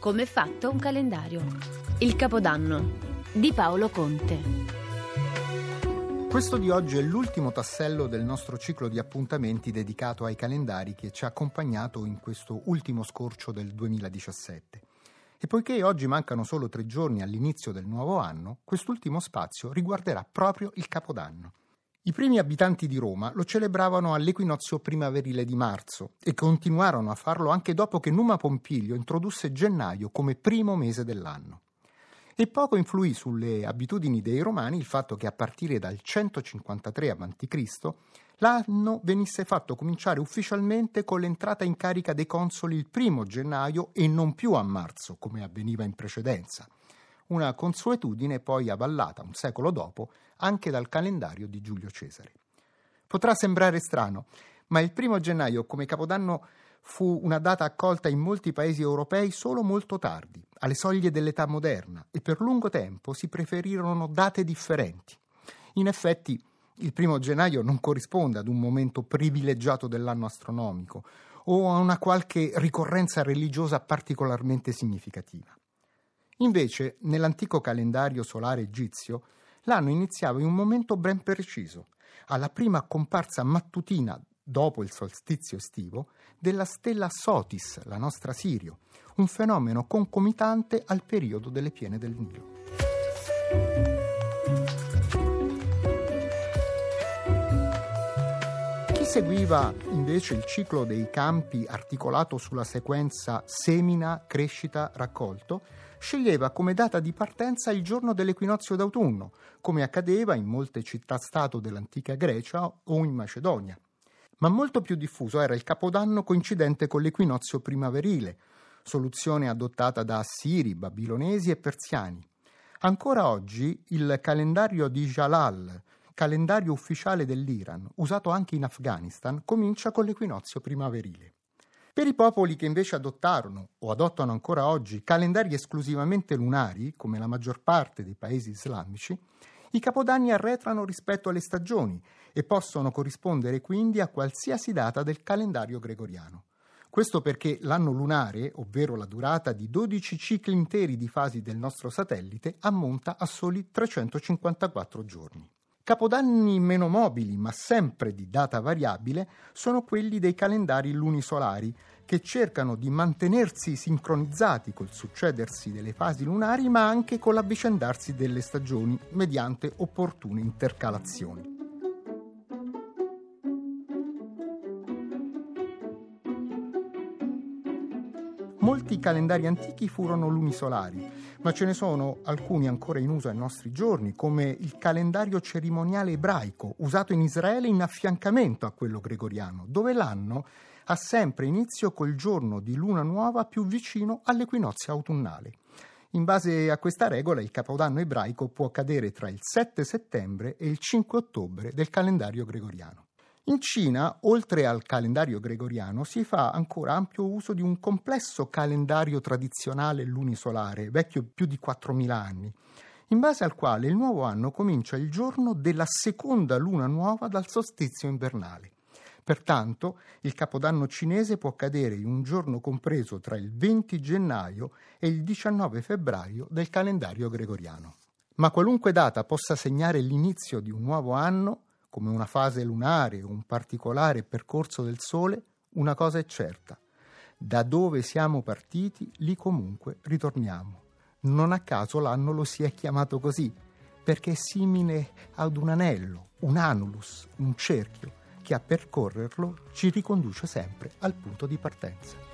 Come è fatto un calendario. Il Capodanno di Paolo Conte. Questo di oggi è l'ultimo tassello del nostro ciclo di appuntamenti dedicato ai calendari che ci ha accompagnato in questo ultimo scorcio del 2017. E poiché oggi mancano solo tre giorni all'inizio del nuovo anno, quest'ultimo spazio riguarderà proprio il Capodanno. I primi abitanti di Roma lo celebravano all'equinozio primaverile di marzo e continuarono a farlo anche dopo che Numa Pompilio introdusse gennaio come primo mese dell'anno. E poco influì sulle abitudini dei romani il fatto che a partire dal 153 a.C. l'anno venisse fatto cominciare ufficialmente con l'entrata in carica dei consoli il primo gennaio e non più a marzo, come avveniva in precedenza. Una consuetudine poi avallata un secolo dopo anche dal calendario di Giulio Cesare. Potrà sembrare strano, ma il primo gennaio come capodanno fu una data accolta in molti paesi europei solo molto tardi, alle soglie dell'età moderna, e per lungo tempo si preferirono date differenti. In effetti, il primo gennaio non corrisponde ad un momento privilegiato dell'anno astronomico o a una qualche ricorrenza religiosa particolarmente significativa. Invece, nell'antico calendario solare egizio, l'anno iniziava in un momento ben preciso, alla prima comparsa mattutina dopo il solstizio estivo, della stella Sotis, la nostra Sirio, un fenomeno concomitante al periodo delle piene del Nilo. Seguiva invece il ciclo dei campi articolato sulla sequenza semina, crescita, raccolto, sceglieva come data di partenza il giorno dell'equinozio d'autunno, come accadeva in molte città-stato dell'antica Grecia o in Macedonia ma molto più diffuso era il capodanno coincidente con l'equinozio primaverile, soluzione adottata da assiri, babilonesi e persiani. Ancora oggi il calendario di Jalal, calendario ufficiale dell'Iran, usato anche in Afghanistan, comincia con l'equinozio primaverile. Per i popoli che invece adottarono o adottano ancora oggi calendari esclusivamente lunari, come la maggior parte dei paesi islamici, i capodanni arretrano rispetto alle stagioni e possono corrispondere quindi a qualsiasi data del calendario gregoriano. Questo perché l'anno lunare, ovvero la durata di 12 cicli interi di fasi del nostro satellite, ammonta a soli 354 giorni. Capodanni meno mobili, ma sempre di data variabile, sono quelli dei calendari lunisolari, che cercano di mantenersi sincronizzati col succedersi delle fasi lunari, ma anche con l'avvicendarsi delle stagioni mediante opportune intercalazioni. Molti calendari antichi furono lunisolari, ma ce ne sono alcuni ancora in uso ai nostri giorni, come il calendario cerimoniale ebraico, usato in Israele in affiancamento a quello gregoriano, dove l'anno ha sempre inizio col giorno di luna nuova più vicino all'equinozio autunnale. In base a questa regola il capodanno ebraico può cadere tra il 7 settembre e il 5 ottobre del calendario gregoriano. In Cina, oltre al calendario gregoriano, si fa ancora ampio uso di un complesso calendario tradizionale lunisolare, vecchio più di 4.000 anni, in base al quale il nuovo anno comincia il giorno della seconda luna nuova dal solstizio invernale. Pertanto il capodanno cinese può cadere in un giorno compreso tra il 20 gennaio e il 19 febbraio del calendario gregoriano. Ma qualunque data possa segnare l'inizio di un nuovo anno, come una fase lunare o un particolare percorso del Sole, una cosa è certa. Da dove siamo partiti, lì comunque ritorniamo. Non a caso l'anno lo si è chiamato così, perché è simile ad un anello, un anulus, un cerchio che a percorrerlo ci riconduce sempre al punto di partenza.